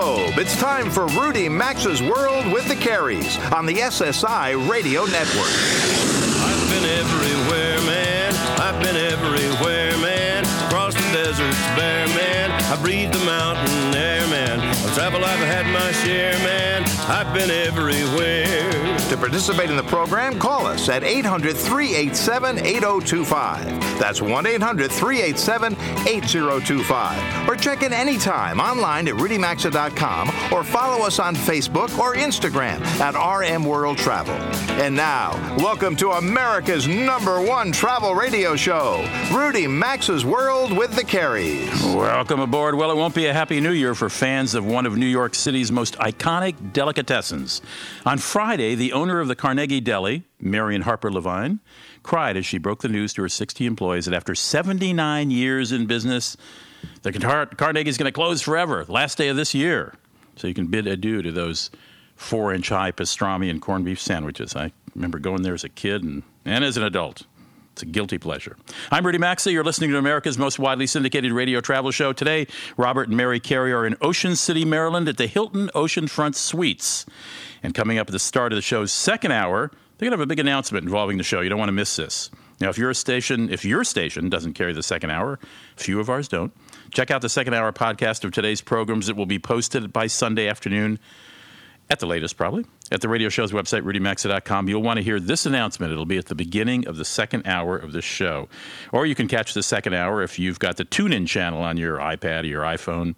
Globe, it's time for Rudy Maxa's World with the Careys on the SSI Radio Network. I've been everywhere, man. I've been everywhere, man. Across the deserts bare, man. I breathe the mountain air, man. Of travel, I've had my share, man. I've been everywhere. To participate in the program, call us at 800 387 8025. That's 1 800 387 8025. Or check in anytime online at rudymaxa.com or follow us on Facebook or Instagram at RM World Travel. And now, welcome to America's number one travel radio show, Rudy Maxa's World with the Careys. Welcome aboard. Well, it won't be a happy new year for fans of one of New York City's most iconic delicatessens. On Friday, the owner of the Carnegie Deli, Marion Harper Levine, cried as she broke the news to her 60 employees that after 79 years in business, the Car- Carnegie is going to close forever, last day of this year. So you can bid adieu to those four inch high pastrami and corned beef sandwiches. I remember going there as a kid and, and as an adult. It's a guilty pleasure. I'm Rudy Maxa. You're listening to America's most widely syndicated radio travel show. Today, Robert and Mary Carey are in Ocean City, Maryland at the Hilton Oceanfront Suites. And coming up at the start of the show's second hour, they're going to have a big announcement involving the show. You don't want to miss this. Now, if your station, if your station doesn't carry the second hour, few of ours don't. Check out the second hour podcast of today's programs. It will be posted by Sunday afternoon at the latest, probably, at the radio show's website, rudymaxa.com. You'll want to hear this announcement. It'll be at the beginning of the second hour of the show. Or you can catch the second hour if you've got the TuneIn channel on your iPad or your iPhone.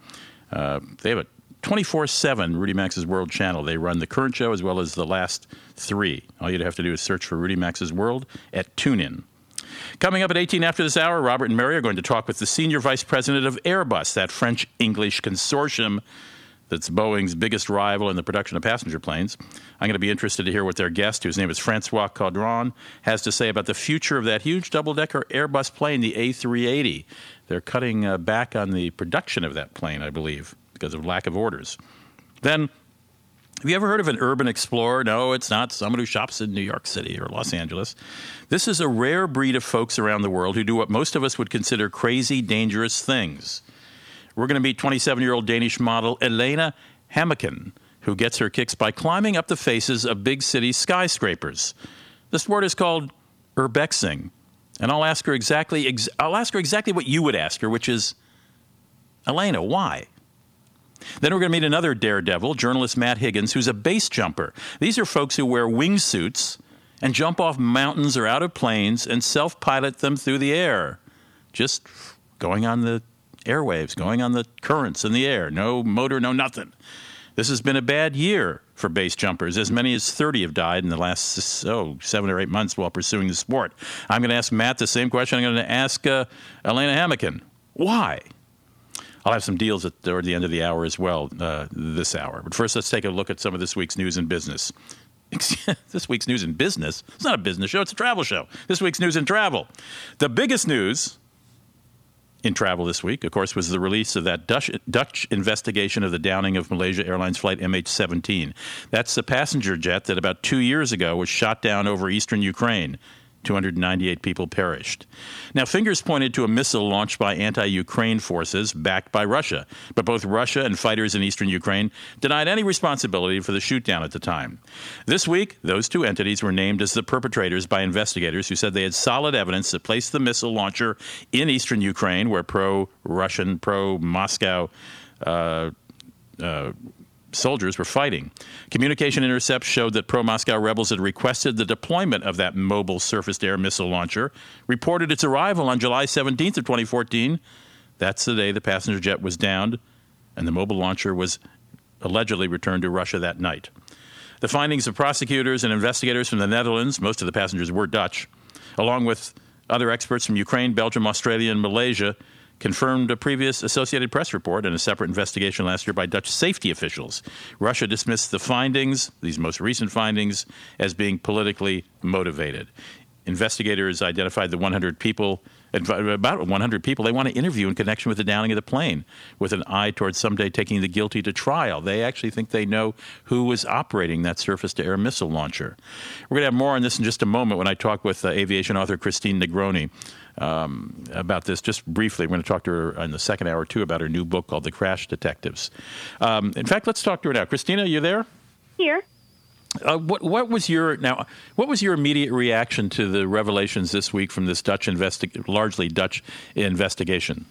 Uh, they have a 24 7 Rudy Maxa's World channel. They run the current show as well as the last three. All you'd have to do is search for Rudy Maxa's World at TuneIn. Coming up at 18 after this hour, Robert and Mary are going to talk with the Senior Vice President of Airbus, that French English consortium that's Boeing's biggest rival in the production of passenger planes. I'm going to be interested to hear what their guest, whose name is Francois Caudron, has to say about the future of that huge double decker Airbus plane, the A380. They're cutting uh, back on the production of that plane, I believe, because of lack of orders. Then, have you ever heard of an urban explorer? No, it's not someone who shops in New York City or Los Angeles. This is a rare breed of folks around the world who do what most of us would consider crazy, dangerous things. We're going to meet 27 year old Danish model Elena Hamaken, who gets her kicks by climbing up the faces of big city skyscrapers. The sport is called urbexing, and I'll ask her exactly. Ex- I'll ask her exactly what you would ask her, which is, Elena, why? Then we're going to meet another daredevil, journalist Matt Higgins, who's a base jumper. These are folks who wear wingsuits and jump off mountains or out of planes and self pilot them through the air, just going on the airwaves, going on the currents in the air. No motor, no nothing. This has been a bad year for base jumpers. As many as 30 have died in the last oh, seven or eight months while pursuing the sport. I'm going to ask Matt the same question I'm going to ask uh, Elena Hamaken. Why? I'll have some deals at toward the end of the hour as well uh, this hour. But first, let's take a look at some of this week's news and business. this week's news and business. It's not a business show, it's a travel show. This week's news and travel. The biggest news in travel this week, of course, was the release of that Dutch, Dutch, investigation of the downing of Malaysia Airlines flight MH17. That's the passenger jet that about two years ago was shot down over eastern Ukraine. 298 people perished. Now, fingers pointed to a missile launched by anti Ukraine forces backed by Russia, but both Russia and fighters in eastern Ukraine denied any responsibility for the shootdown at the time. This week, those two entities were named as the perpetrators by investigators who said they had solid evidence that placed the missile launcher in eastern Ukraine, where pro Russian, pro Moscow uh, uh, soldiers were fighting. Communication intercepts showed that pro Moscow rebels had requested the deployment of that mobile surface air missile launcher, reported its arrival on July 17th of 2014. That's the day the passenger jet was downed, and the mobile launcher was allegedly returned to Russia that night. The findings of prosecutors and investigators from the Netherlands, most of the passengers were Dutch, along with other experts from Ukraine, Belgium, Australia, and Malaysia, confirmed a previous Associated Press report and a separate investigation last year by Dutch safety officials. Russia dismissed the findings, these most recent findings, as being politically motivated. Investigators identified the 100 people about 100 people they want to interview in connection with the downing of the plane with an eye towards someday taking the guilty to trial. They actually think they know who was operating that surface to air missile launcher. We're going to have more on this in just a moment when I talk with uh, aviation author Christine Negroni. Um, about this just briefly. We're going to talk to her in the second hour, too, about her new book called The Crash Detectives. Um, in fact, let's talk to her now. Christina, are you there? Here. Uh, what, what was your now? What was your immediate reaction to the revelations this week from this Dutch investi- largely Dutch investigation?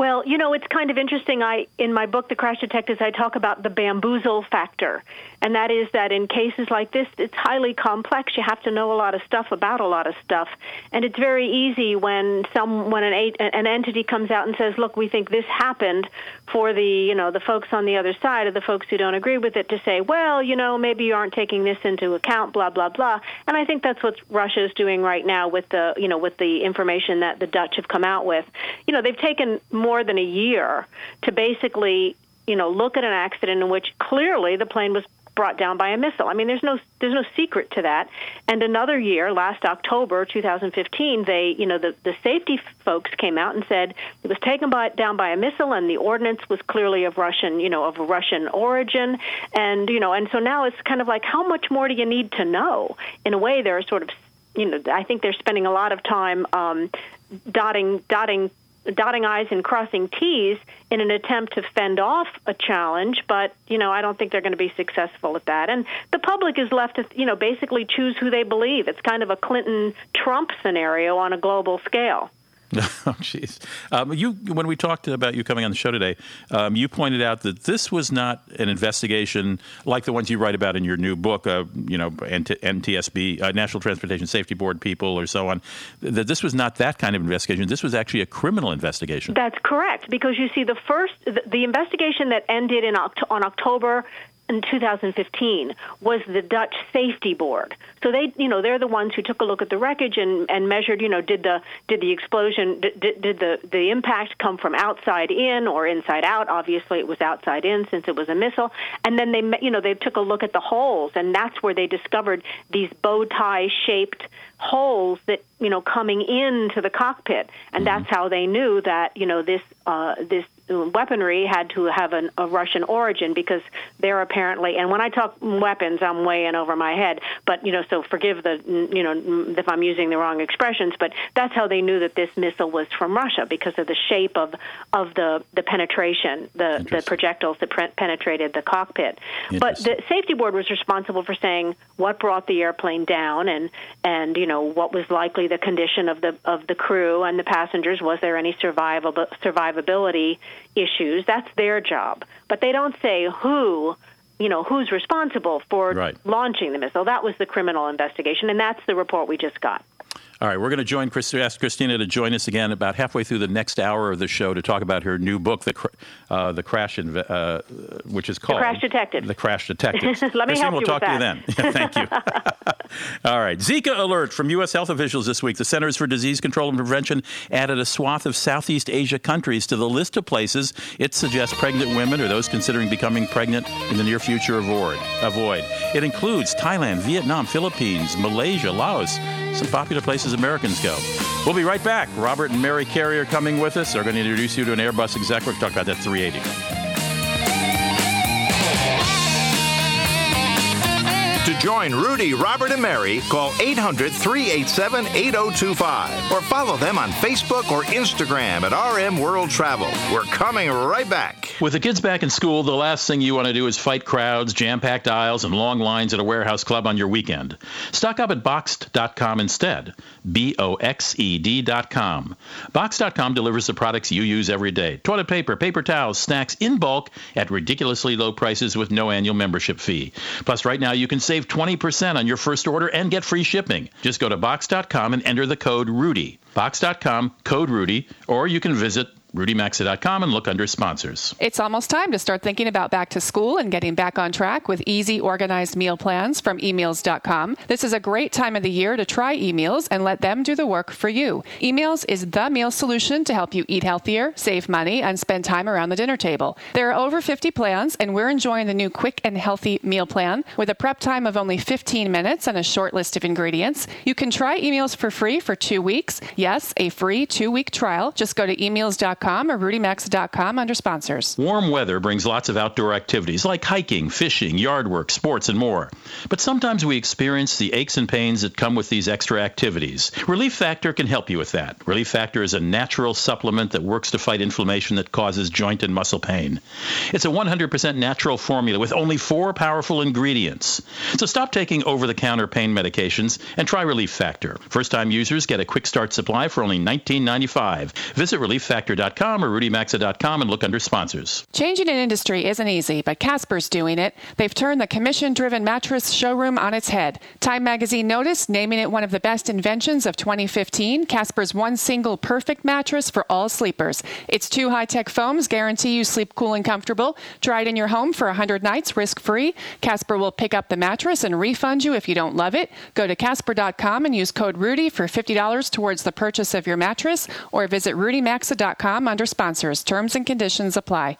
Well, you know, it's kind of interesting. I in my book, The Crash Detectives, I talk about the bamboozle factor, and that is that in cases like this, it's highly complex. You have to know a lot of stuff about a lot of stuff, and it's very easy when some when an an entity comes out and says, "Look, we think this happened," for the you know the folks on the other side or the folks who don't agree with it to say, "Well, you know, maybe you aren't taking this into account," blah blah blah. And I think that's what Russia is doing right now with the you know with the information that the Dutch have come out with. You know, they've taken more than a year to basically you know look at an accident in which clearly the plane was brought down by a missile. I mean, there's no there's no secret to that. And another year, last October 2015, they you know the the safety folks came out and said it was taken by, down by a missile, and the ordnance was clearly of Russian you know of Russian origin. And you know, and so now it's kind of like how much more do you need to know? In a way, they're sort of you know I think they're spending a lot of time um, dotting dotting dotting I's and crossing T's in an attempt to fend off a challenge, but you know I don't think they're going to be successful at that. And the public is left to you know basically choose who they believe. It's kind of a Clinton Trump scenario on a global scale. Oh, jeez. Um, you, when we talked about you coming on the show today, um, you pointed out that this was not an investigation like the ones you write about in your new book, uh, you know, NTSB, uh, National Transportation Safety Board people, or so on. That this was not that kind of investigation. This was actually a criminal investigation. That's correct, because you see, the first, the, the investigation that ended in on October in 2015 was the Dutch Safety Board. So they, you know, they're the ones who took a look at the wreckage and, and measured, you know, did the did the explosion did, did the the impact come from outside in or inside out? Obviously, it was outside in since it was a missile. And then they, you know, they took a look at the holes, and that's where they discovered these bow tie shaped holes that you know coming into the cockpit, and mm-hmm. that's how they knew that you know this uh, this weaponry had to have an, a Russian origin because they're apparently. And when I talk weapons, I'm way in over my head. But you know, so forgive the you know if I'm using the wrong expressions. But that's how they knew that this missile was from Russia because of the shape of of the the penetration, the the projectiles that pre- penetrated the cockpit. But the safety board was responsible for saying what brought the airplane down and and you know what was likely the condition of the of the crew and the passengers. Was there any survivable survivability issues. That's their job. But they don't say who, you know, who's responsible for right. launching the missile. That was the criminal investigation, and that's the report we just got. All right, we're going to join Chris, ask Christina to join us again about halfway through the next hour of the show to talk about her new book, the uh, the crash, inv- uh, which is called The Crash Detective. The Crash Detectives. Let me help we'll you talk to you then. Thank you. All right, Zika alert from U.S. health officials this week. The Centers for Disease Control and Prevention added a swath of Southeast Asia countries to the list of places it suggests pregnant women or those considering becoming pregnant in the near future avoid. Avoid. It includes Thailand, Vietnam, Philippines, Malaysia, Laos, some popular places Americans go. We'll be right back. Robert and Mary Carey are coming with us. They're going to introduce you to an Airbus exec. We're talk about that 380. Join Rudy, Robert, and Mary, call 800 387 8025 or follow them on Facebook or Instagram at RM World Travel. We're coming right back. With the kids back in school, the last thing you want to do is fight crowds, jam packed aisles, and long lines at a warehouse club on your weekend. Stock up at Boxed.com instead. B O X E D.com. Boxed.com delivers the products you use every day toilet paper, paper towels, snacks in bulk at ridiculously low prices with no annual membership fee. Plus, right now you can save 20% on your first order and get free shipping. Just go to Boxed.com and enter the code RUDY. Boxed.com, code RUDY, or you can visit rudymaxa.com and look under sponsors. It's almost time to start thinking about back to school and getting back on track with easy, organized meal plans from emeals.com. This is a great time of the year to try eMeals and let them do the work for you. eMeals is the meal solution to help you eat healthier, save money, and spend time around the dinner table. There are over 50 plans, and we're enjoying the new quick and healthy meal plan with a prep time of only 15 minutes and a short list of ingredients. You can try eMeals for free for two weeks. Yes, a free two week trial. Just go to emeals.com or rudymaxa.com under sponsors. Warm weather brings lots of outdoor activities like hiking, fishing, yard work, sports, and more. But sometimes we experience the aches and pains that come with these extra activities. Relief Factor can help you with that. Relief Factor is a natural supplement that works to fight inflammation that causes joint and muscle pain. It's a 100% natural formula with only four powerful ingredients. So stop taking over the counter pain medications and try Relief Factor. First time users get a quick start supply for only $19.95. Visit relieffactor.com rudymaxa.com or rudymaxa.com and look under sponsors. Changing an industry isn't easy, but Casper's doing it. They've turned the commission driven mattress showroom on its head. Time magazine noticed, naming it one of the best inventions of 2015. Casper's one single perfect mattress for all sleepers. Its two high tech foams guarantee you sleep cool and comfortable. Try it in your home for 100 nights risk free. Casper will pick up the mattress and refund you if you don't love it. Go to Casper.com and use code Rudy for $50 towards the purchase of your mattress or visit RudyMaxa.com under sponsors. Terms and conditions apply.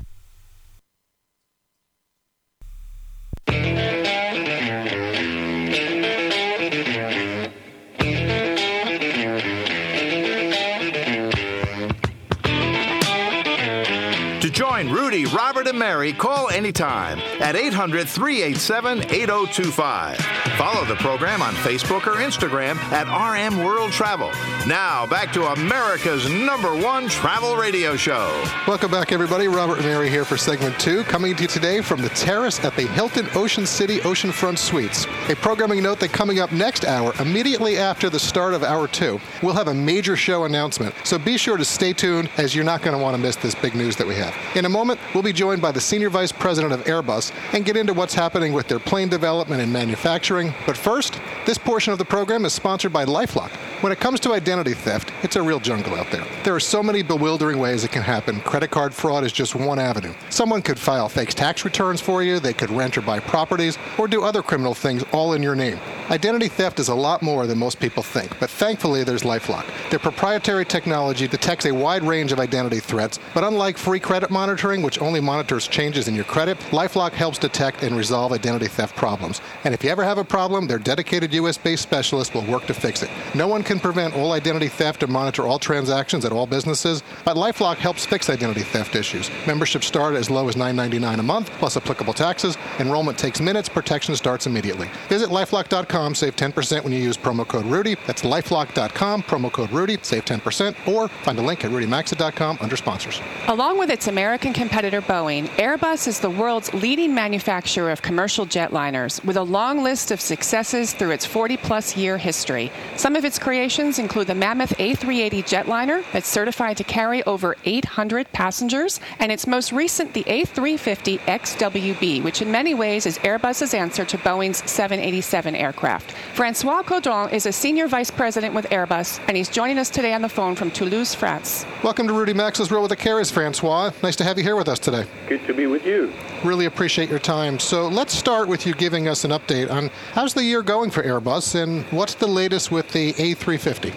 To join Rudy, Robert, and Mary. Call anytime at 800 387 8025. Follow the program on Facebook or Instagram at RM World Travel. Now, back to America's number one travel radio show. Welcome back, everybody. Robert and Mary here for segment two, coming to you today from the terrace at the Hilton Ocean City Oceanfront Suites. A programming note that coming up next hour, immediately after the start of hour two, we'll have a major show announcement. So be sure to stay tuned, as you're not going to want to miss this big news that we have. In a moment, we'll be joined by the Senior Vice President of Airbus and get into what's happening with their plane development and manufacturing. But first, this portion of the program is sponsored by Lifelock. When it comes to identity theft, it's a real jungle out there. There are so many bewildering ways it can happen. Credit card fraud is just one avenue. Someone could file fake tax returns for you, they could rent or buy properties, or do other criminal things all in your name. Identity theft is a lot more than most people think, but thankfully there's Lifelock. Their proprietary technology detects a wide range of identity threats, but unlike free credit monitoring, which only monitors changes in your credit, Lifelock helps detect and resolve identity theft problems. And if you ever have a problem, their dedicated US based specialists will work to fix it. No one can prevent all identity theft and monitor all transactions at all businesses, but Lifelock helps fix identity theft issues. Membership start as low as $9.99 a month, plus applicable taxes. Enrollment takes minutes, protection starts immediately. Visit lifelock.com save 10% when you use promo code Rudy. That's lifelock.com, promo code Rudy, save 10%, or find a link at rudymaxa.com under sponsors. Along with its American competitor Boeing, Airbus is the world's leading manufacturer of commercial jetliners, with a long list of successes through its 40 plus year history. Some of its creations include the Mammoth A380 jetliner that's certified to carry over 800 passengers, and its most recent, the A350 XWB, which in many ways is Airbus's answer to Boeing's 787 aircraft aircraft. Francois Caudron is a senior vice president with Airbus, and he's joining us today on the phone from Toulouse, France. Welcome to Rudy Maxa's World with the Careys, Francois. Nice to have you here with us today. Good to be with you. Really appreciate your time. So let's start with you giving us an update on how's the year going for Airbus and what's the latest with the A350?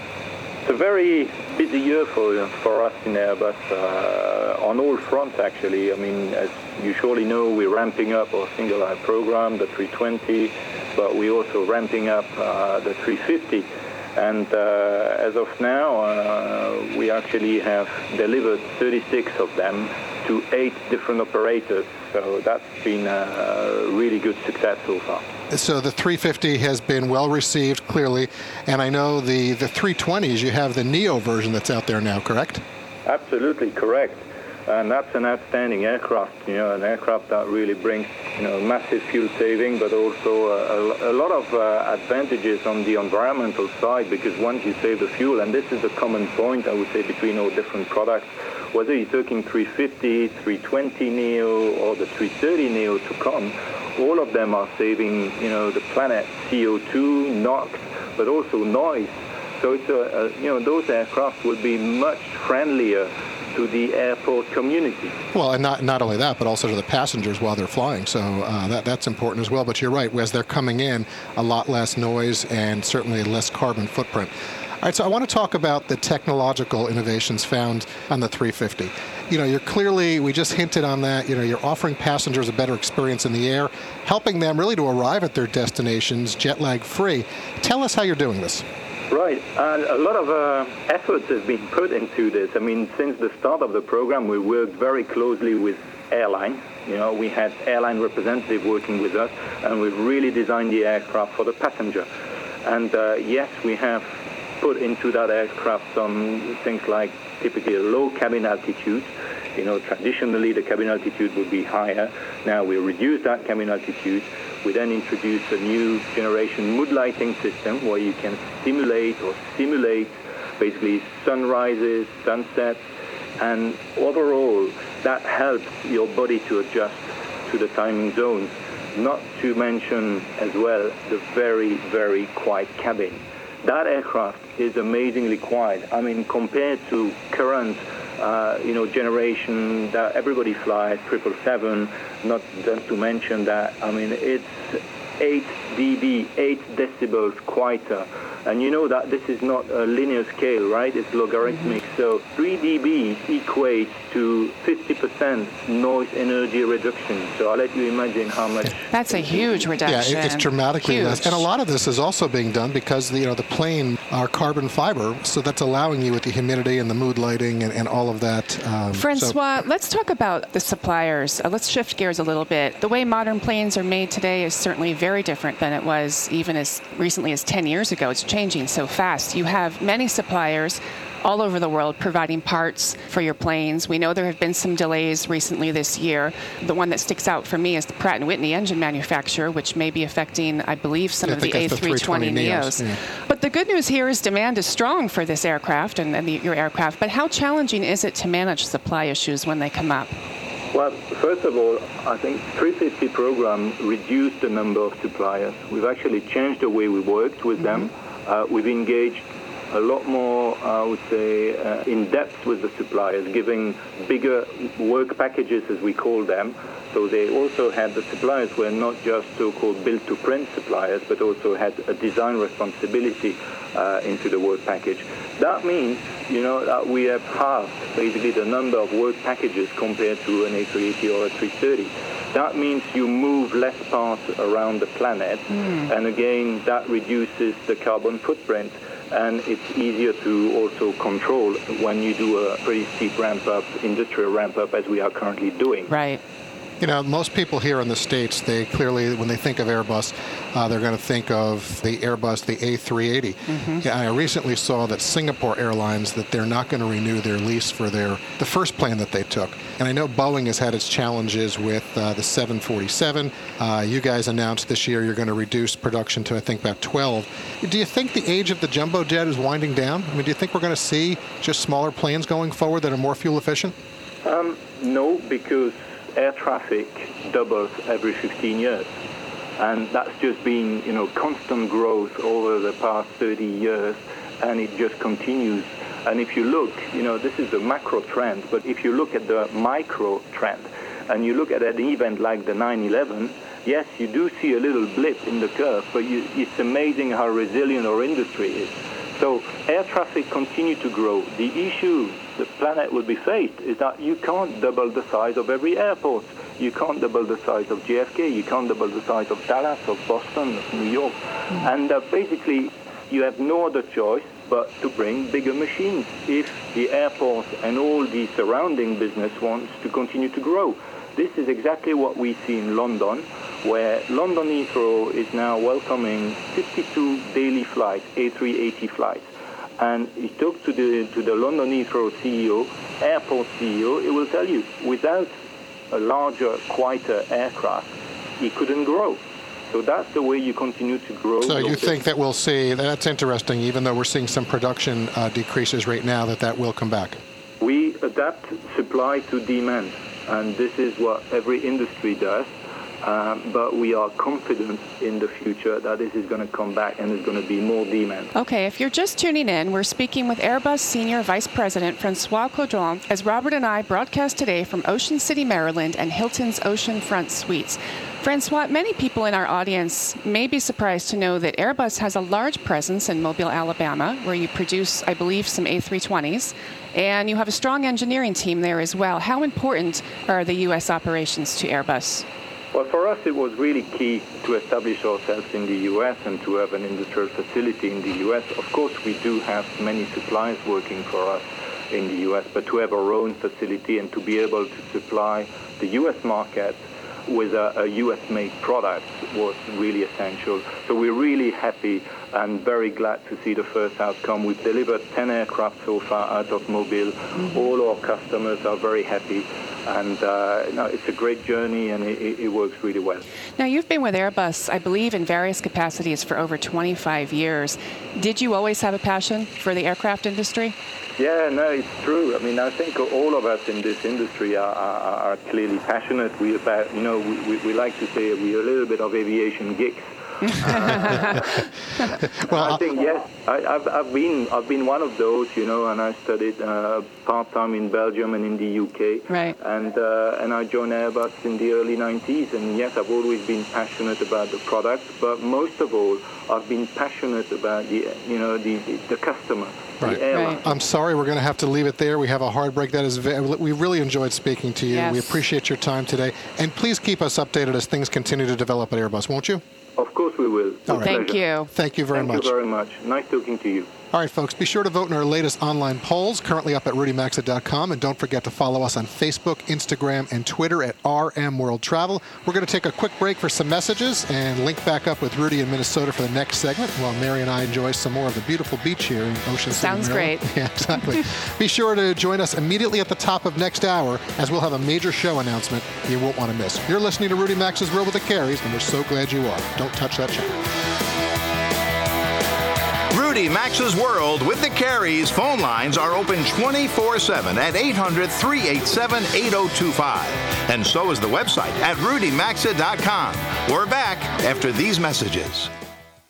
It's a very busy year for, for us in Airbus uh, on all fronts, actually. I mean, as you surely know, we're ramping up our single aisle program, the 320, but we're also ramping up uh, the 350. And uh, as of now, uh, we actually have delivered 36 of them to eight different operators. So that's been a really good success so far. So the 350 has been well received, clearly, and I know the, the 320s, you have the Neo version that's out there now, correct? Absolutely correct and that's an outstanding aircraft. You know, an aircraft that really brings you know massive fuel saving, but also a, a lot of uh, advantages on the environmental side because once you save the fuel, and this is a common point I would say between all different products, whether you're talking 350, 320 Neo, or the 330 Neo to come, all of them are saving you know the planet CO2, NOx, but also noise. So it's a, a you know those aircraft will be much friendlier to the airport community. Well, and not not only that, but also to the passengers while they're flying. So uh, that that's important as well. But you're right, as they're coming in, a lot less noise and certainly less carbon footprint. All right, so I want to talk about the technological innovations found on the 350. You know, you're clearly, we just hinted on that, you know, you're offering passengers a better experience in the air, helping them really to arrive at their destinations jet lag free. Tell us how you're doing this. Right, and a lot of uh, efforts have been put into this. I mean, since the start of the program, we worked very closely with airlines. You know, we had airline representatives working with us, and we've really designed the aircraft for the passenger. And uh, yes, we have put into that aircraft some things like typically a low cabin altitude. You know, traditionally the cabin altitude would be higher. Now we reduce that cabin altitude. We then introduce a new generation mood lighting system where you can simulate or simulate basically sunrises, sunsets, and overall that helps your body to adjust to the timing zones. Not to mention as well the very, very quiet cabin that aircraft is amazingly quiet. I mean, compared to current, uh, you know, generation that everybody flies, 777, not to mention that, I mean, it's 8 dB, 8 decibels quieter and you know that this is not a linear scale, right? It's logarithmic. Mm-hmm. So 3 dB equates to 50% noise energy reduction. So I'll let you imagine how much. That's a huge reduction. Yeah, it's dramatically huge. less. And a lot of this is also being done because the, you know the plane are carbon fiber, so that's allowing you with the humidity and the mood lighting and, and all of that. Um, Francois, so. let's talk about the suppliers. Uh, let's shift gears a little bit. The way modern planes are made today is certainly very different than it was even as recently as 10 years ago. It's changing so fast. You have many suppliers all over the world providing parts for your planes. We know there have been some delays recently this year. The one that sticks out for me is the Pratt & Whitney engine manufacturer, which may be affecting, I believe, some I of the A320 neos. Yeah. But the good news here is demand is strong for this aircraft and, and the, your aircraft. But how challenging is it to manage supply issues when they come up? Well, first of all, I think 350 program reduced the number of suppliers. We've actually changed the way we worked with mm-hmm. them. Uh, we've engaged a lot more, I would say, uh, in depth with the suppliers, giving bigger work packages, as we call them. So they also had the suppliers were not just so-called build-to-print suppliers, but also had a design responsibility uh, into the work package. That means, you know, that we have halved basically the number of work packages compared to an A380 or a 330. That means you move less parts around the planet, mm. and again, that reduces the carbon footprint and it's easier to also control when you do a pretty steep ramp up, industrial ramp up, as we are currently doing. Right. You know, most people here in the States, they clearly, when they think of Airbus, uh, they're going to think of the Airbus, the A380. Mm-hmm. Yeah, I recently saw that Singapore Airlines, that they're not going to renew their lease for their the first plane that they took. And I know Boeing has had its challenges with uh, the 747. Uh, you guys announced this year you're going to reduce production to, I think, about 12. Do you think the age of the jumbo jet is winding down? I mean, do you think we're going to see just smaller planes going forward that are more fuel efficient? Um, no, because air traffic doubles every 15 years. And that's just been, you know, constant growth over the past 30 years, and it just continues. And if you look, you know, this is the macro trend, but if you look at the micro trend, and you look at an event like the 9/11, yes, you do see a little blip in the curve, but you, it's amazing how resilient our industry is. So air traffic continue to grow. The issue the planet will be faced is that you can't double the size of every airport. You can't double the size of JFK. You can't double the size of Dallas, of Boston, of New York. Mm-hmm. And uh, basically, you have no other choice but to bring bigger machines if the airport and all the surrounding business wants to continue to grow. This is exactly what we see in London, where London Heathrow is now welcoming 52 daily flights, A380 flights and he talked to the to the London Heathrow CEO, airport CEO, he will tell you without a larger, quieter aircraft, he couldn't grow. So that's the way you continue to grow. So you think that we'll see that's interesting, even though we're seeing some production uh, decreases right now, that that will come back. We adapt supply to demand, and this is what every industry does. Um, but we are confident in the future that this is going to come back and there's going to be more demand. Okay, if you're just tuning in, we're speaking with Airbus Senior Vice President Francois Caudron as Robert and I broadcast today from Ocean City, Maryland and Hilton's Oceanfront Suites. Francois, many people in our audience may be surprised to know that Airbus has a large presence in Mobile, Alabama, where you produce, I believe, some A320s, and you have a strong engineering team there as well. How important are the U.S. operations to Airbus? Well, for us, it was really key to establish ourselves in the U.S. and to have an industrial facility in the U.S. Of course, we do have many suppliers working for us in the U.S., but to have our own facility and to be able to supply the U.S. market with a, a U.S.-made product was really essential. So we're really happy and very glad to see the first outcome. We've delivered 10 aircraft so far out of Mobile. Mm-hmm. All our customers are very happy and uh, no, it's a great journey and it, it, works really well. Now, you've been with Airbus, I believe, in various capacities for over 25 years. Did you always have a passion for the aircraft industry? Yeah, no, it's true. I mean, I think all of us in this industry are, are, are clearly passionate. We about, you know, we, we, we like to say we're a little bit of aviation geeks. well, I think yes, I, have I've been I've been one of those, you know, and I studied uh, part time in Belgium and in the UK, right? And uh, and I joined Airbus in the early 90s, and yes, I've always been passionate about the product, but most of all, I've been passionate about the you know the the, the customer. Right. right. I'm sorry, we're going to have to leave it there. We have a hard break. That is, very, we really enjoyed speaking to you. Yes. We appreciate your time today, and please keep us updated as things continue to develop at Airbus, won't you? Of course we will. Right. Thank you. Thank you very Thank much. Thank you very much. Nice talking to you. All right, folks, be sure to vote in our latest online polls, currently up at rudymaxa.com. And don't forget to follow us on Facebook, Instagram, and Twitter at RM World Travel. We're going to take a quick break for some messages and link back up with Rudy in Minnesota for the next segment while Mary and I enjoy some more of the beautiful beach here in Ocean City. Sounds Maryland. great. Yeah, exactly. be sure to join us immediately at the top of next hour as we'll have a major show announcement you won't want to miss. You're listening to Rudy Maxa's World with the Careys, and we're so glad you are. Don't touch that channel. Rudy Maxa's World with the Careys. Phone lines are open 24 7 at 800 387 8025. And so is the website at rudymaxa.com. We're back after these messages.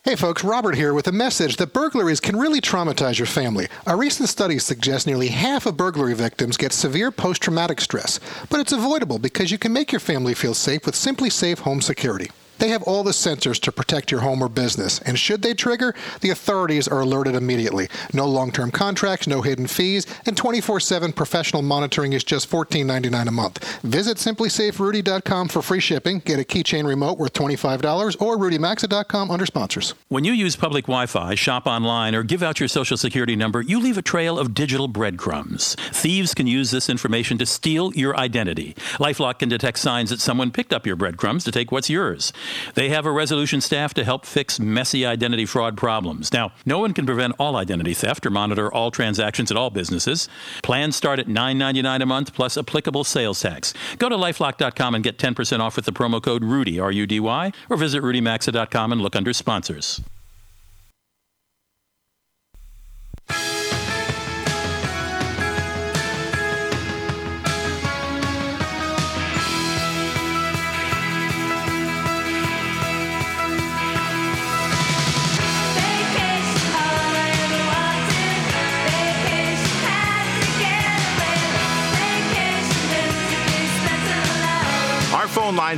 Hey folks, Robert here with a message that burglaries can really traumatize your family. A recent study suggests nearly half of burglary victims get severe post traumatic stress, but it's avoidable because you can make your family feel safe with SimpliSafe Home Security. They have all the sensors to protect your home or business, and should they trigger, the authorities are alerted immediately. No long term contracts, no hidden fees, and 24 7 professional monitoring is just $14.99 a month. Visit simplisaferudy.com for free shipping, get a keychain remote worth $25, or rudymaxa.com under sponsors. When you use public Wi Fi, shop online, or give out your social security number, you leave a trail of digital breadcrumbs. Thieves can use this information to steal your identity. Lifelock can detect signs that someone picked up your breadcrumbs to take what's yours. They have a resolution staff to help fix messy identity fraud problems. Now, no one can prevent all identity theft or monitor all transactions at all businesses. Plans start at $9.99 a month plus applicable sales tax. Go to lifelock.com and get 10% off with the promo code RUDY, R U D Y, or visit rudymaxa.com and look under sponsors.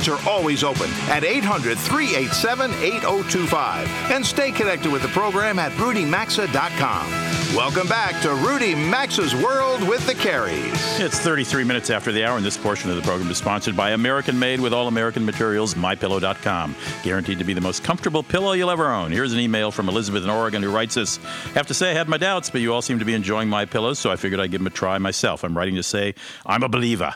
Lines are always open at 800 387 8025. And stay connected with the program at rudymaxa.com. Welcome back to Rudy Maxa's World with the Careys. It's 33 minutes after the hour, and this portion of the program is sponsored by American Made with all American materials, MyPillow.com. Guaranteed to be the most comfortable pillow you'll ever own. Here's an email from Elizabeth in Oregon who writes this Have to say I had my doubts, but you all seem to be enjoying my pillows, so I figured I'd give them a try myself. I'm writing to say I'm a believer.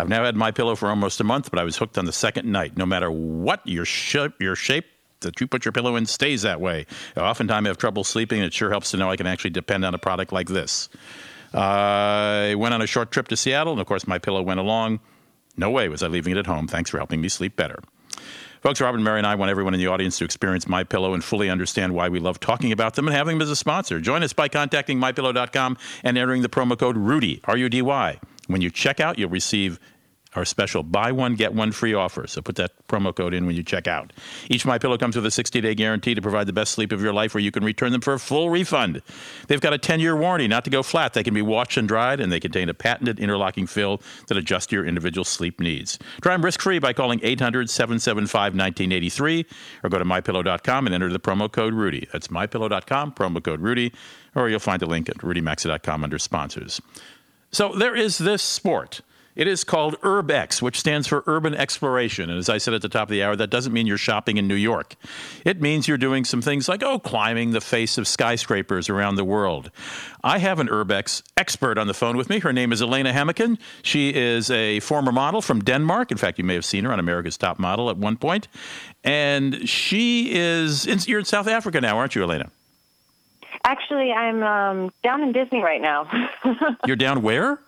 I've now had my pillow for almost a month, but I was hooked on the second night. No matter what your shape, your shape that you put your pillow in stays that way. I Oftentimes, I have trouble sleeping, and it sure helps to know I can actually depend on a product like this. Uh, I went on a short trip to Seattle, and of course, my pillow went along. No way was I leaving it at home. Thanks for helping me sleep better. Folks, Robin Mary and I want everyone in the audience to experience My Pillow and fully understand why we love talking about them and having them as a sponsor. Join us by contacting mypillow.com and entering the promo code RUDY, R U D Y. When you check out, you'll receive our special buy one get one free offer. So put that promo code in when you check out. Each My Pillow comes with a 60-day guarantee to provide the best sleep of your life, where you can return them for a full refund. They've got a 10-year warranty, not to go flat. They can be washed and dried, and they contain a patented interlocking fill that adjusts to your individual sleep needs. Try them risk-free by calling 800-775-1983 or go to mypillow.com and enter the promo code Rudy. That's mypillow.com, promo code Rudy, or you'll find a link at rudymaxa.com under sponsors. So there is this sport it is called URBEX, which stands for Urban Exploration. And as I said at the top of the hour, that doesn't mean you're shopping in New York. It means you're doing some things like, oh, climbing the face of skyscrapers around the world. I have an URBEX expert on the phone with me. Her name is Elena Hamakin. She is a former model from Denmark. In fact, you may have seen her on America's Top Model at one point. And she is, in, you're in South Africa now, aren't you, Elena? Actually, I'm um, down in Disney right now. you're down where?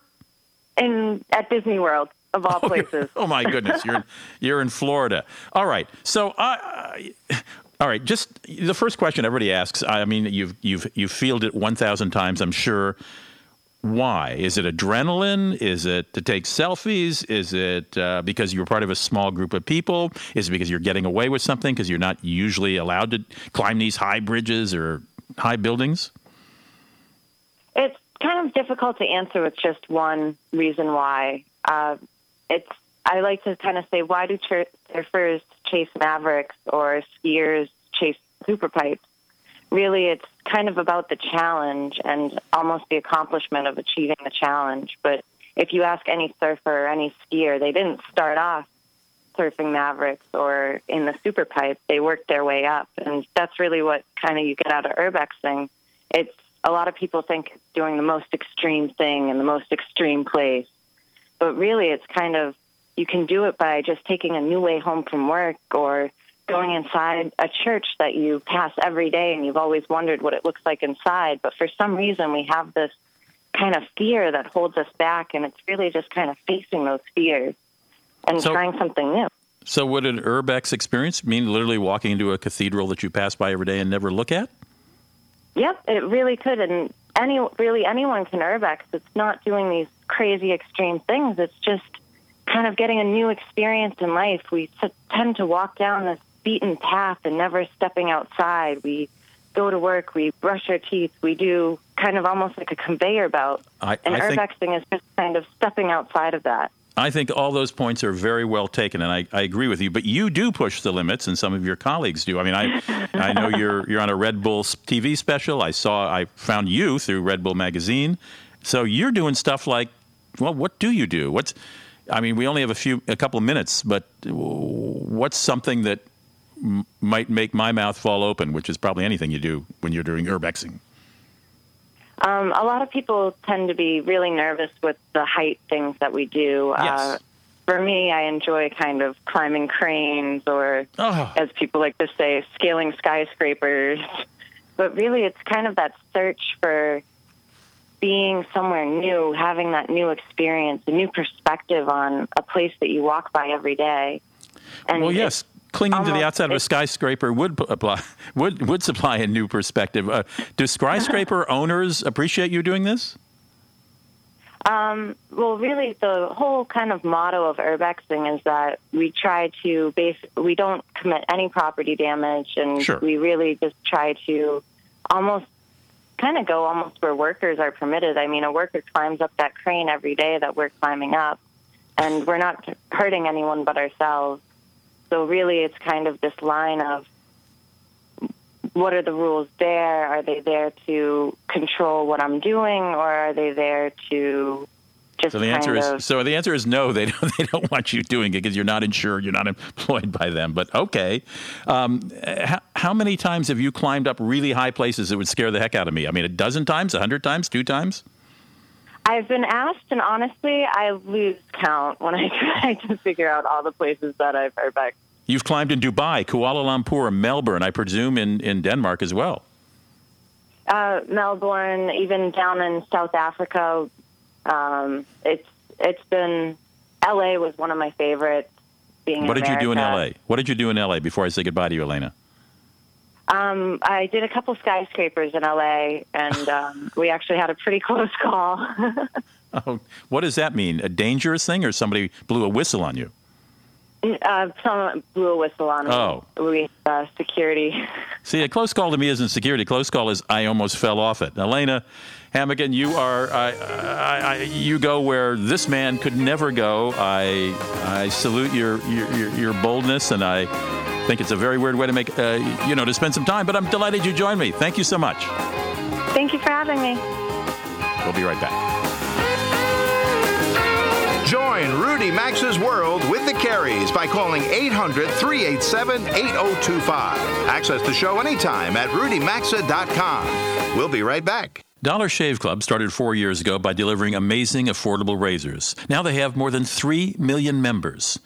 In at Disney World of all oh, places. Oh my goodness, you're you're in Florida. All right, so I. Uh, all right, just the first question everybody asks. I mean, you've you've you've fielded it one thousand times, I'm sure. Why? Is it adrenaline? Is it to take selfies? Is it uh, because you're part of a small group of people? Is it because you're getting away with something because you're not usually allowed to climb these high bridges or high buildings? It's kind of difficult to answer with just one reason why. Uh, it's I like to kind of say, why do surfers chase mavericks or skiers chase super pipes? Really, it's kind of about the challenge and almost the accomplishment of achieving the challenge. But if you ask any surfer or any skier, they didn't start off surfing mavericks or in the super pipe. They worked their way up, and that's really what kind of you get out of urbexing. It's a lot of people think doing the most extreme thing in the most extreme place. But really, it's kind of, you can do it by just taking a new way home from work or going inside a church that you pass every day and you've always wondered what it looks like inside. But for some reason, we have this kind of fear that holds us back, and it's really just kind of facing those fears and so, trying something new. So, would an urbex experience mean literally walking into a cathedral that you pass by every day and never look at? Yep, it really could, and any really anyone can urbex. It's not doing these crazy extreme things. It's just kind of getting a new experience in life. We tend to walk down this beaten path and never stepping outside. We go to work, we brush our teeth, we do kind of almost like a conveyor belt. I, and I urbexing think... is just kind of stepping outside of that. I think all those points are very well taken, and I, I, agree with you. But you do push the limits, and some of your colleagues do. I mean, I I know you're you're on a Red Bull TV special. I saw I found you through Red Bull magazine, so you're doing stuff like, well, what do you do? What's I mean, we only have a few a couple of minutes, but what's something that m- might make my mouth fall open, which is probably anything you do when you're doing urbexing. Um, a lot of people tend to be really nervous with the height things that we do. Yes. Uh, for me, I enjoy kind of climbing cranes or, oh. as people like to say, scaling skyscrapers. But really, it's kind of that search for being somewhere new, having that new experience, a new perspective on a place that you walk by every day. And well, yes, clinging to the outside of a skyscraper would apply, would would supply a new perspective. Uh, do skyscraper owners appreciate you doing this? Um, well, really, the whole kind of motto of urbexing is that we try to base, we don't commit any property damage, and sure. we really just try to almost kind of go almost where workers are permitted. I mean, a worker climbs up that crane every day that we're climbing up, and we're not hurting anyone but ourselves. So really, it's kind of this line of what are the rules there? Are they there to control what I'm doing, or are they there to just so the answer is so the answer is no. They don't they don't want you doing it because you're not insured. You're not employed by them. But okay, um, how, how many times have you climbed up really high places that would scare the heck out of me? I mean, a dozen times, a hundred times, two times. I've been asked, and honestly, I lose count when I try to figure out all the places that I've back. You've climbed in Dubai, Kuala Lumpur, Melbourne, I presume in, in Denmark as well. Uh, Melbourne, even down in South Africa. Um, it's it's been L.A. was one of my favorites. Being what did America. you do in L.A.? What did you do in L.A. before I say goodbye to you, Elena? Um, I did a couple skyscrapers in LA, and um, we actually had a pretty close call. Oh, what does that mean? A dangerous thing, or somebody blew a whistle on you? Uh, someone blew a whistle on me. Oh. We, uh, security. See, a close call to me isn't security. Close call is I almost fell off it. Elena Hamigan, you are I, I, I, you go where this man could never go. I I salute your your, your boldness, and I think it's a very weird way to make uh, you know to spend some time. But I'm delighted you joined me. Thank you so much. Thank you for having me. We'll be right back. Join Rudy Maxa's world with the Careys by calling 800 387 8025. Access the show anytime at rudymaxa.com. We'll be right back. Dollar Shave Club started four years ago by delivering amazing, affordable razors. Now they have more than 3 million members.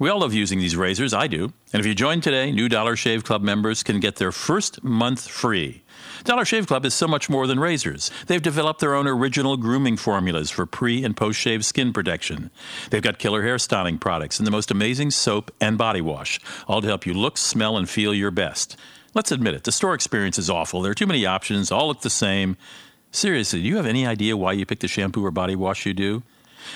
We all love using these razors, I do. And if you join today, new Dollar Shave Club members can get their first month free. Dollar Shave Club is so much more than razors. They've developed their own original grooming formulas for pre and post shave skin protection. They've got killer hair styling products and the most amazing soap and body wash, all to help you look, smell, and feel your best. Let's admit it, the store experience is awful. There are too many options, all look the same. Seriously, do you have any idea why you pick the shampoo or body wash you do?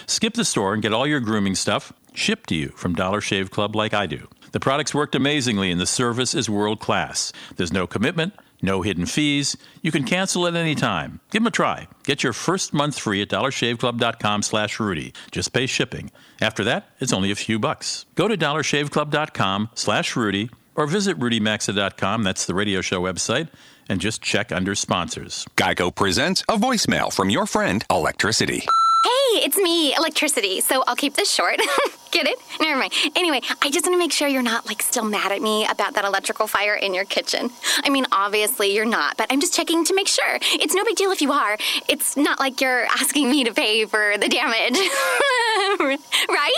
Skip the store and get all your grooming stuff shipped to you from Dollar Shave Club like I do. The products worked amazingly and the service is world class. There's no commitment, no hidden fees. You can cancel at any time. Give them a try. Get your first month free at dollarshaveclub.com slash Rudy. Just pay shipping. After that, it's only a few bucks. Go to dollarshaveclub.com slash Rudy or visit rudymaxa.com. That's the radio show website. And just check under sponsors. Geico presents a voicemail from your friend Electricity. Hey, it's me, Electricity. So I'll keep this short. Get it? Never mind. Anyway, I just want to make sure you're not like still mad at me about that electrical fire in your kitchen. I mean, obviously you're not, but I'm just checking to make sure. It's no big deal if you are. It's not like you're asking me to pay for the damage. right?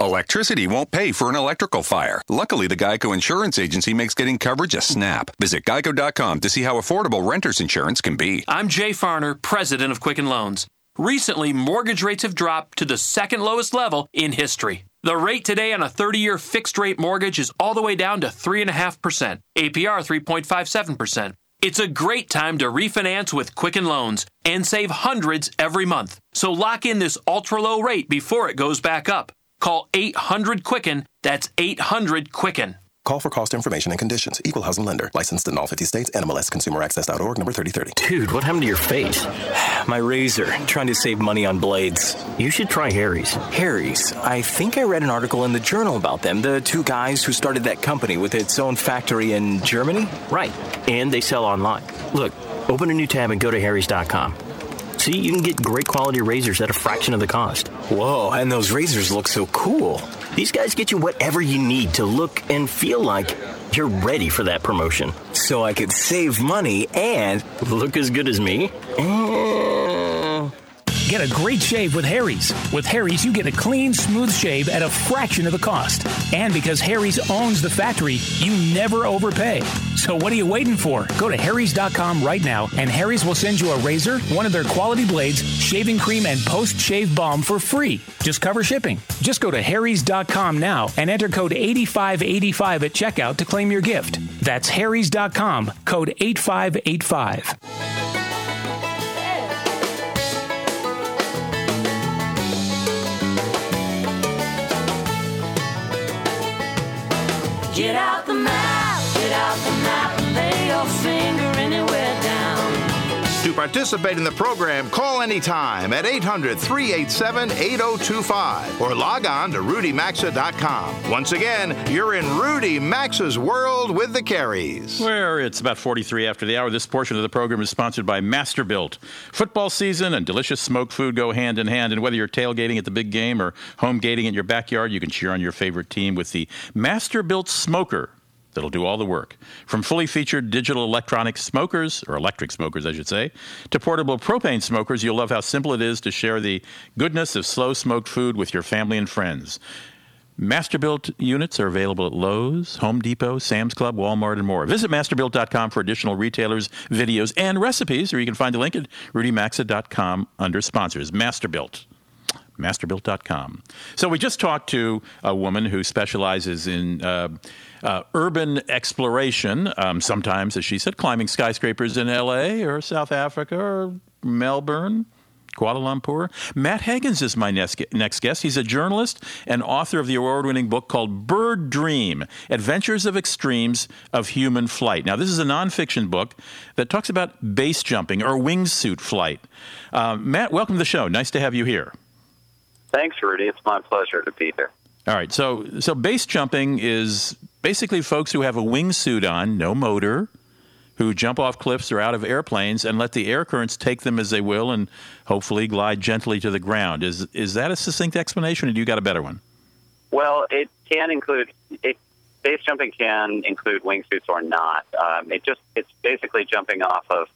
Electricity won't pay for an electrical fire. Luckily, the Geico Insurance Agency makes getting coverage a snap. Visit geico.com to see how affordable renter's insurance can be. I'm Jay Farner, president of Quicken Loans. Recently, mortgage rates have dropped to the second lowest level in history. The rate today on a 30 year fixed rate mortgage is all the way down to 3.5%, APR 3.57%. It's a great time to refinance with Quicken Loans and save hundreds every month. So lock in this ultra low rate before it goes back up. Call 800 Quicken, that's 800 Quicken. Call for cost information and conditions. Equal housing lender. Licensed in all 50 states. NMLS ConsumerAccess.org number 3030. Dude, what happened to your face? My razor. Trying to save money on blades. You should try Harry's. Harry's. I think I read an article in the journal about them. The two guys who started that company with its own factory in Germany? Right. And they sell online. Look, open a new tab and go to harrys.com. See, you can get great quality razors at a fraction of the cost. Whoa, and those razors look so cool. These guys get you whatever you need to look and feel like you're ready for that promotion. So I could save money and look as good as me? Uh... Get a great shave with Harry's. With Harry's, you get a clean, smooth shave at a fraction of the cost. And because Harry's owns the factory, you never overpay. So what are you waiting for? Go to harrys.com right now, and Harry's will send you a razor, one of their quality blades, shaving cream, and post-shave balm for free. Just cover shipping. Just go to harrys.com now and enter code 8585 at checkout to claim your gift. That's harrys.com, code 8585. Get out participate in the program, call anytime at 800 387 8025 or log on to rudymaxa.com. Once again, you're in Rudy Maxa's world with the Careys. Where it's about 43 after the hour. This portion of the program is sponsored by Masterbuilt. Football season and delicious smoked food go hand in hand. And whether you're tailgating at the big game or home gating in your backyard, you can cheer on your favorite team with the Masterbuilt Smoker that'll do all the work. From fully featured digital electronic smokers, or electric smokers, I should say, to portable propane smokers, you'll love how simple it is to share the goodness of slow smoked food with your family and friends. Masterbuilt units are available at Lowe's, Home Depot, Sam's Club, Walmart, and more. Visit masterbuilt.com for additional retailers, videos, and recipes, or you can find a link at rudymaxa.com under sponsors. Masterbuilt masterbuilt.com. So we just talked to a woman who specializes in uh, uh, urban exploration, um, sometimes, as she said, climbing skyscrapers in LA or South Africa or Melbourne. Kuala Lumpur. Matt Higgins is my next, next guest. He's a journalist and author of the award winning book called Bird Dream Adventures of Extremes of Human Flight. Now, this is a nonfiction book that talks about base jumping or wingsuit flight. Uh, Matt, welcome to the show. Nice to have you here. Thanks, Rudy. It's my pleasure to be here. All right. So, so base jumping is basically folks who have a wingsuit on, no motor, who jump off cliffs or out of airplanes and let the air currents take them as they will and hopefully glide gently to the ground. Is is that a succinct explanation, or do you got a better one? Well, it can include it. Base jumping can include wingsuits or not. Um, it just it's basically jumping off of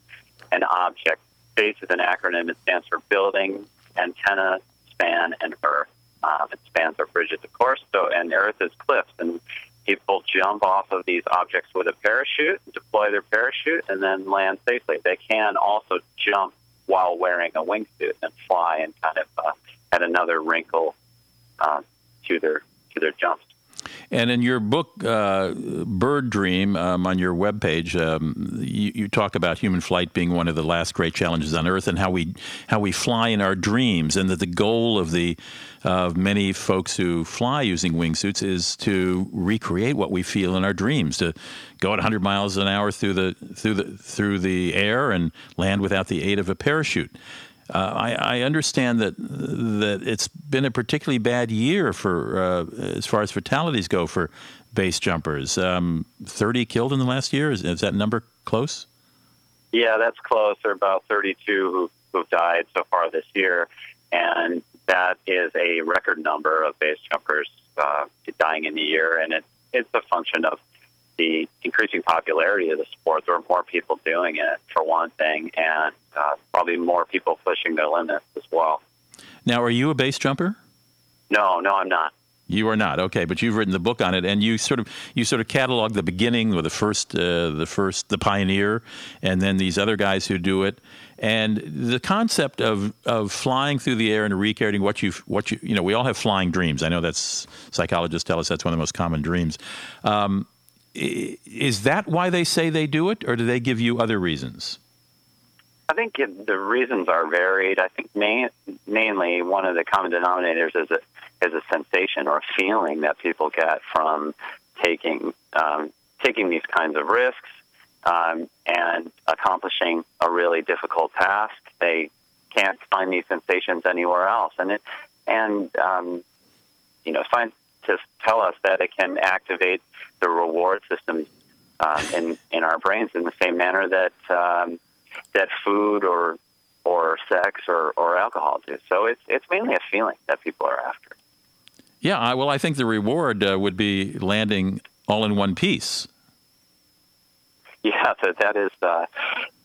an object. Base is an acronym. It stands for building, antenna, span, and earth. Um, it spans are bridges, of course. So and earth is cliffs, and people jump off of these objects with a parachute, deploy their parachute, and then land safely. They can also jump while wearing a wingsuit and fly and kind of uh, add another wrinkle uh, to their to their jumps. And in your book, uh, Bird Dream, um, on your webpage, um, you, you, talk about human flight being one of the last great challenges on Earth, and how we how we fly in our dreams, and that the goal of the of many folks who fly using wingsuits is to recreate what we feel in our dreams, to go at 100 miles an hour through the through the through the air and land without the aid of a parachute. Uh, I, I, understand that that it's been a particularly bad year for uh, as far as fatalities go for base jumpers. Um, Thirty killed in the last year. Is, is, that number close? Yeah, that's close. There are about 32 who, who've died so far this year, and that is a record number of base jumpers uh, dying in the year, and it, it's a function of the increasing popularity of the sport. There are more people doing it, for one thing, and uh, probably more people pushing their limits as well. Now, are you a base jumper? No, no, I'm not. You are not okay, but you've written the book on it, and you sort of you sort of catalog the beginning or the first uh, the first the pioneer, and then these other guys who do it, and the concept of of flying through the air and recreating what you what you you know we all have flying dreams. I know that's psychologists tell us that's one of the most common dreams. Um, is that why they say they do it, or do they give you other reasons? I think the reasons are varied. I think main, mainly one of the common denominators is a is a sensation or a feeling that people get from taking um, taking these kinds of risks um, and accomplishing a really difficult task. They can't find these sensations anywhere else, and it and um, you know scientists tell us that it can activate the reward systems um, in in our brains in the same manner that um, that food or or sex or, or alcohol do. So it's it's mainly a feeling that people are after. Yeah, I, well, I think the reward uh, would be landing all in one piece. Yeah, that, that is uh,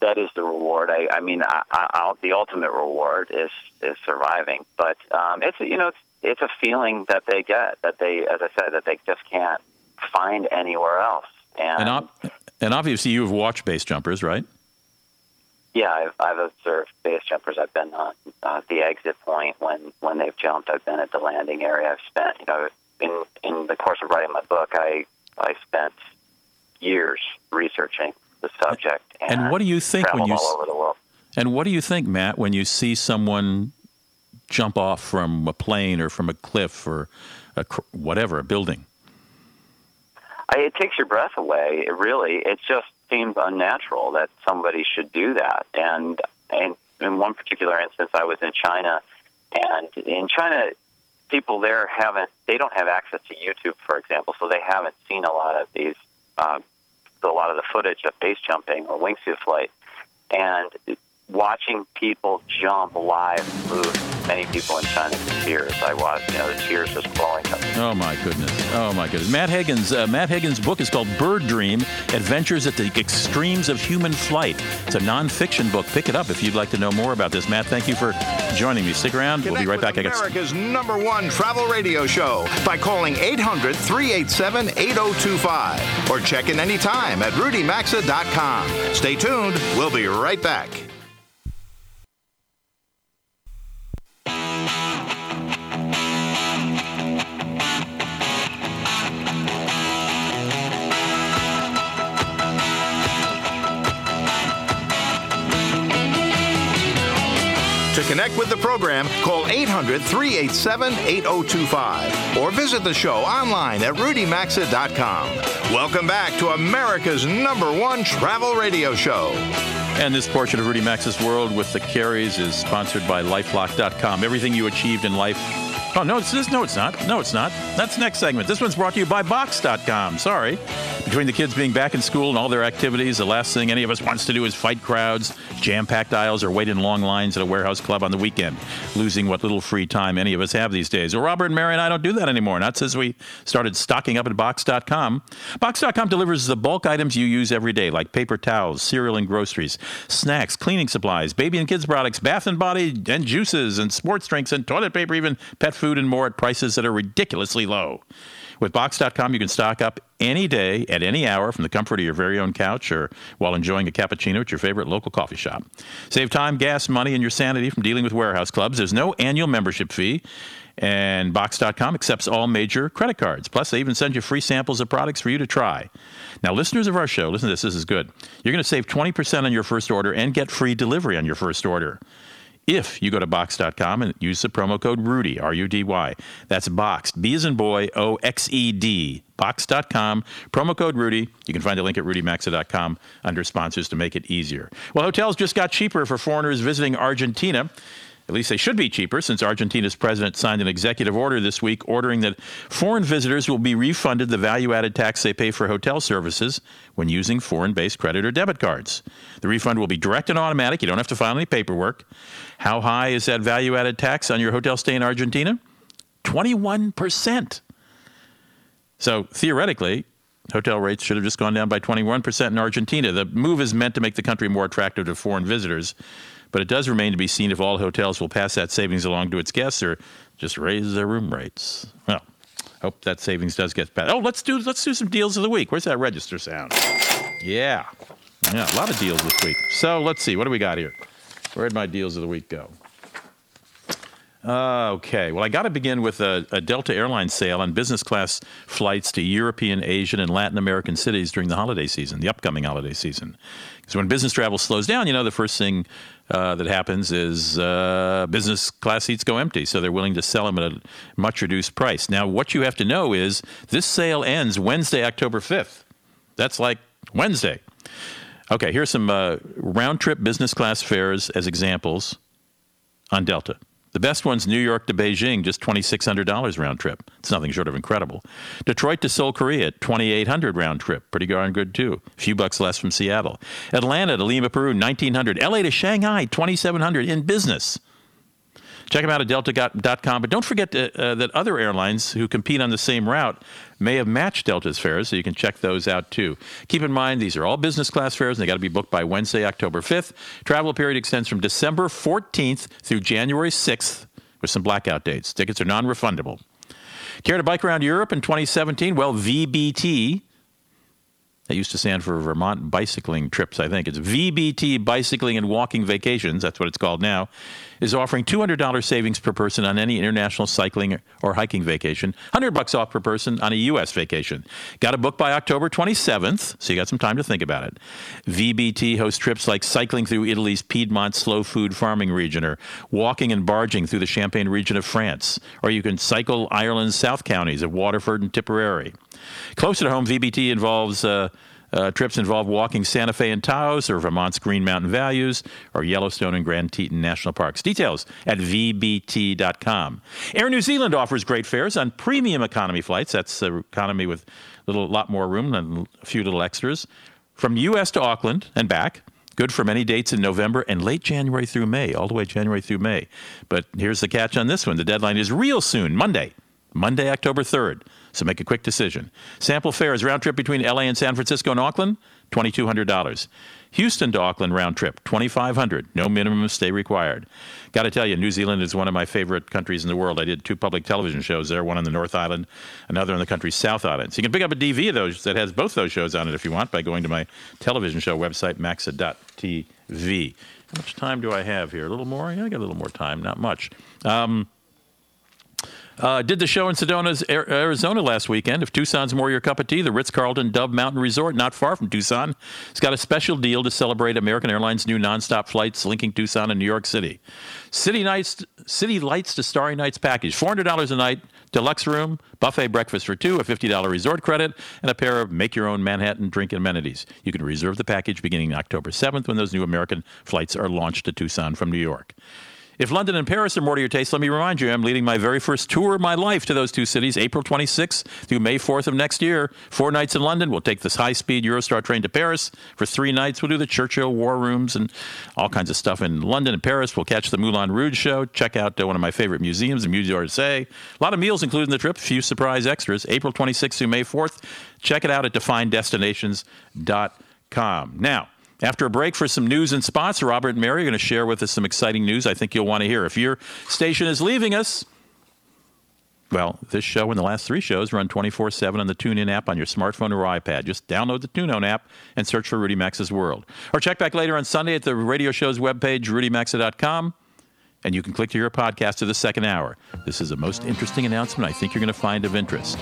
that is the reward. I, I mean, I, I, the ultimate reward is is surviving, but um, it's you know it's, it's a feeling that they get that they, as I said, that they just can't find anywhere else. And and, and obviously, you've watched base jumpers, right? Yeah, I've, I've observed base jumpers. I've been on uh, the exit point when when they've jumped. I've been at the landing area. I've spent, you know, in in the course of writing my book, I I spent years researching the subject. And, and what do you think when you all over the world? And what do you think, Matt, when you see someone jump off from a plane or from a cliff or a, whatever, a building? I, it takes your breath away. It really, it's just seems unnatural that somebody should do that. And, and in one particular instance, I was in China, and in China, people there haven't, they don't have access to YouTube, for example, so they haven't seen a lot of these, uh, a lot of the footage of base jumping or wingsuit flight. And watching people jump live move many people in China in tears. I was, you know, the tears just flowing. Oh my goodness! Oh my goodness! Matt Higgins. Uh, Matt Higgins' book is called Bird Dream: Adventures at the Extremes of Human Flight. It's a nonfiction book. Pick it up if you'd like to know more about this. Matt, thank you for joining me. Stick around. Connect we'll be right back. America's number one travel radio show by calling 800-387-8025 or check in anytime at rudymaxa.com. Stay tuned. We'll be right back. Connect with the program, call 800 387 8025 or visit the show online at rudymaxa.com. Welcome back to America's number one travel radio show. And this portion of Rudy Maxa's World with the Careys is sponsored by lifelock.com. Everything you achieved in life. Oh, no, it's. No, it's not. No, it's not. That's next segment. This one's brought to you by Boxed.com. Sorry. Between the kids being back in school and all their activities, the last thing any of us wants to do is fight crowds, jam packed aisles, or wait in long lines at a warehouse club on the weekend, losing what little free time any of us have these days. Well, Robert and Mary and I don't do that anymore, not since we started stocking up at Boxed.com. Boxed.com delivers the bulk items you use every day, like paper towels, cereal and groceries, snacks, cleaning supplies, baby and kids products, bath and body, and juices, and sports drinks, and toilet paper, even pet food, and more at prices that are ridiculously low. With Boxed.com, you can stock up any day at any hour from the comfort of your very own couch or while enjoying a cappuccino at your favorite local coffee shop. Save time, gas, money, and your sanity from dealing with warehouse clubs. There's no annual membership fee. And Boxed.com accepts all major credit cards. Plus, they even send you free samples of products for you to try. Now, listeners of our show, listen to this, this is good. You're going to save 20% on your first order and get free delivery on your first order if you go to boxed.com and use the promo code Rudy, R U D Y. That's boxed, B as in boy, O X E D. Boxed.com, promo code Rudy. You can find the link at rudymaxa.com under sponsors to make it easier. Well, hotels just got cheaper for foreigners visiting Argentina. At least they should be cheaper since Argentina's president signed an executive order this week ordering that foreign visitors will be refunded the value added tax they pay for hotel services when using foreign based credit or debit cards. The refund will be direct and automatic. You don't have to file any paperwork. How high is that value added tax on your hotel stay in Argentina? 21%. So theoretically, hotel rates should have just gone down by 21% in Argentina. The move is meant to make the country more attractive to foreign visitors, but it does remain to be seen if all hotels will pass that savings along to its guests or just raise their room rates. Well, hope that savings does get passed. Oh, let's do let's do some deals of the week. Where's that register sound? Yeah. Yeah, a lot of deals this week. So let's see. What do we got here? Where'd my deals of the week go? Uh, okay. Well, I got to begin with a, a, Delta Airlines sale on business class flights to European, Asian, and Latin American cities during the holiday season, the upcoming holiday season. Because when business travel slows down, you know, the first thing uh, that happens is uh, business class seats go empty. So they're willing to sell them at a much reduced price. Now, what you have to know is this sale ends Wednesday, October 5th. That's like Wednesday. Okay, here's some uh, round trip business class fares as examples on Delta. The best one's New York to Beijing, just $2,600 round trip. It's nothing short of incredible. Detroit to Seoul, Korea, 2800 round trip. Pretty darn good, too. A few bucks less from Seattle. Atlanta to Lima, Peru, 1900 LA to Shanghai, 2700 in business. Check them out at delta.com. But don't forget to, uh, that other airlines who compete on the same route may have matched Delta's fares, so you can check those out too. Keep in mind, these are all business class fares, and they got to be booked by Wednesday, October 5th. Travel period extends from December 14th through January 6th with some blackout dates. Tickets are non refundable. Care to bike around Europe in 2017? Well, VBT that used to stand for Vermont Bicycling Trips, I think. It's VBT Bicycling and Walking Vacations, that's what it's called now, is offering $200 savings per person on any international cycling or hiking vacation, 100 bucks off per person on a U.S. vacation. Got to book by October 27th, so you got some time to think about it. VBT hosts trips like cycling through Italy's Piedmont slow food farming region or walking and barging through the Champagne region of France, or you can cycle Ireland's South counties of Waterford and Tipperary. Closer to home, VBT involves uh, uh, trips involve walking Santa Fe and Taos or Vermont's Green Mountain Values or Yellowstone and Grand Teton National Parks. Details at vbt.com. Air New Zealand offers great fares on premium economy flights. That's economy with a little lot more room and a few little extras. From U.S. to Auckland and back. Good for many dates in November and late January through May, all the way January through May. But here's the catch on this one the deadline is real soon, Monday, Monday, October 3rd. So make a quick decision. Sample fares round trip between LA and San Francisco and Auckland, $2,200. Houston to Auckland round trip, 2500 No minimum stay required. Got to tell you, New Zealand is one of my favorite countries in the world. I did two public television shows there, one on the North Island, another on the country's South Island. So you can pick up a DV of those that has both those shows on it if you want by going to my television show website, maxa.tv. How much time do I have here? A little more? Yeah, I got a little more time. Not much. Um, Uh, did the show in Sedona, Arizona last weekend. If Tucson's more your cup of tea, the Ritz Carlton Dove Mountain Resort, not far from Tucson, has got a special deal to celebrate American Airlines' new nonstop flights linking Tucson and New York City. City nights, City Lights to Starry Nights package, $400 a night, deluxe room, buffet breakfast for two, a $50 resort credit, and a pair of make your own Manhattan drink amenities. You can reserve the package beginning October 7th when those new American flights are launched to Tucson from New York. If London and Paris are more to your taste, let me remind you, I'm leading my very first tour of my life to those two cities, April 26th through May 4th of next year. Four nights in London. We'll take this high speed Eurostar train to Paris. For three nights, we'll do the Churchill War Rooms and all kinds of stuff in London and Paris. We'll catch the Moulin Rouge show, check out uh, one of my favorite museums, the Musée d'Orsay. A lot of meals included in the trip, a few surprise extras. April 26th through May 4th. Check it out at definedestinations.com. Now, after a break for some news and spots, Robert and Mary are going to share with us some exciting news I think you'll want to hear. If your station is leaving us, well, this show and the last three shows run 24 7 on the TuneIn app on your smartphone or iPad. Just download the TuneIn app and search for Rudy Maxa's World. Or check back later on Sunday at the radio show's webpage, rudymaxa.com, and you can click to your podcast to the second hour. This is a most interesting announcement I think you're going to find of interest.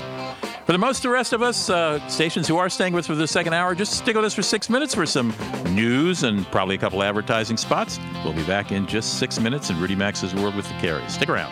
For the most of the rest of us, uh, stations who are staying with us for the second hour, just stick with us for six minutes for some news and probably a couple advertising spots. We'll be back in just six minutes in Rudy Maxa's World with the Careys. Stick around.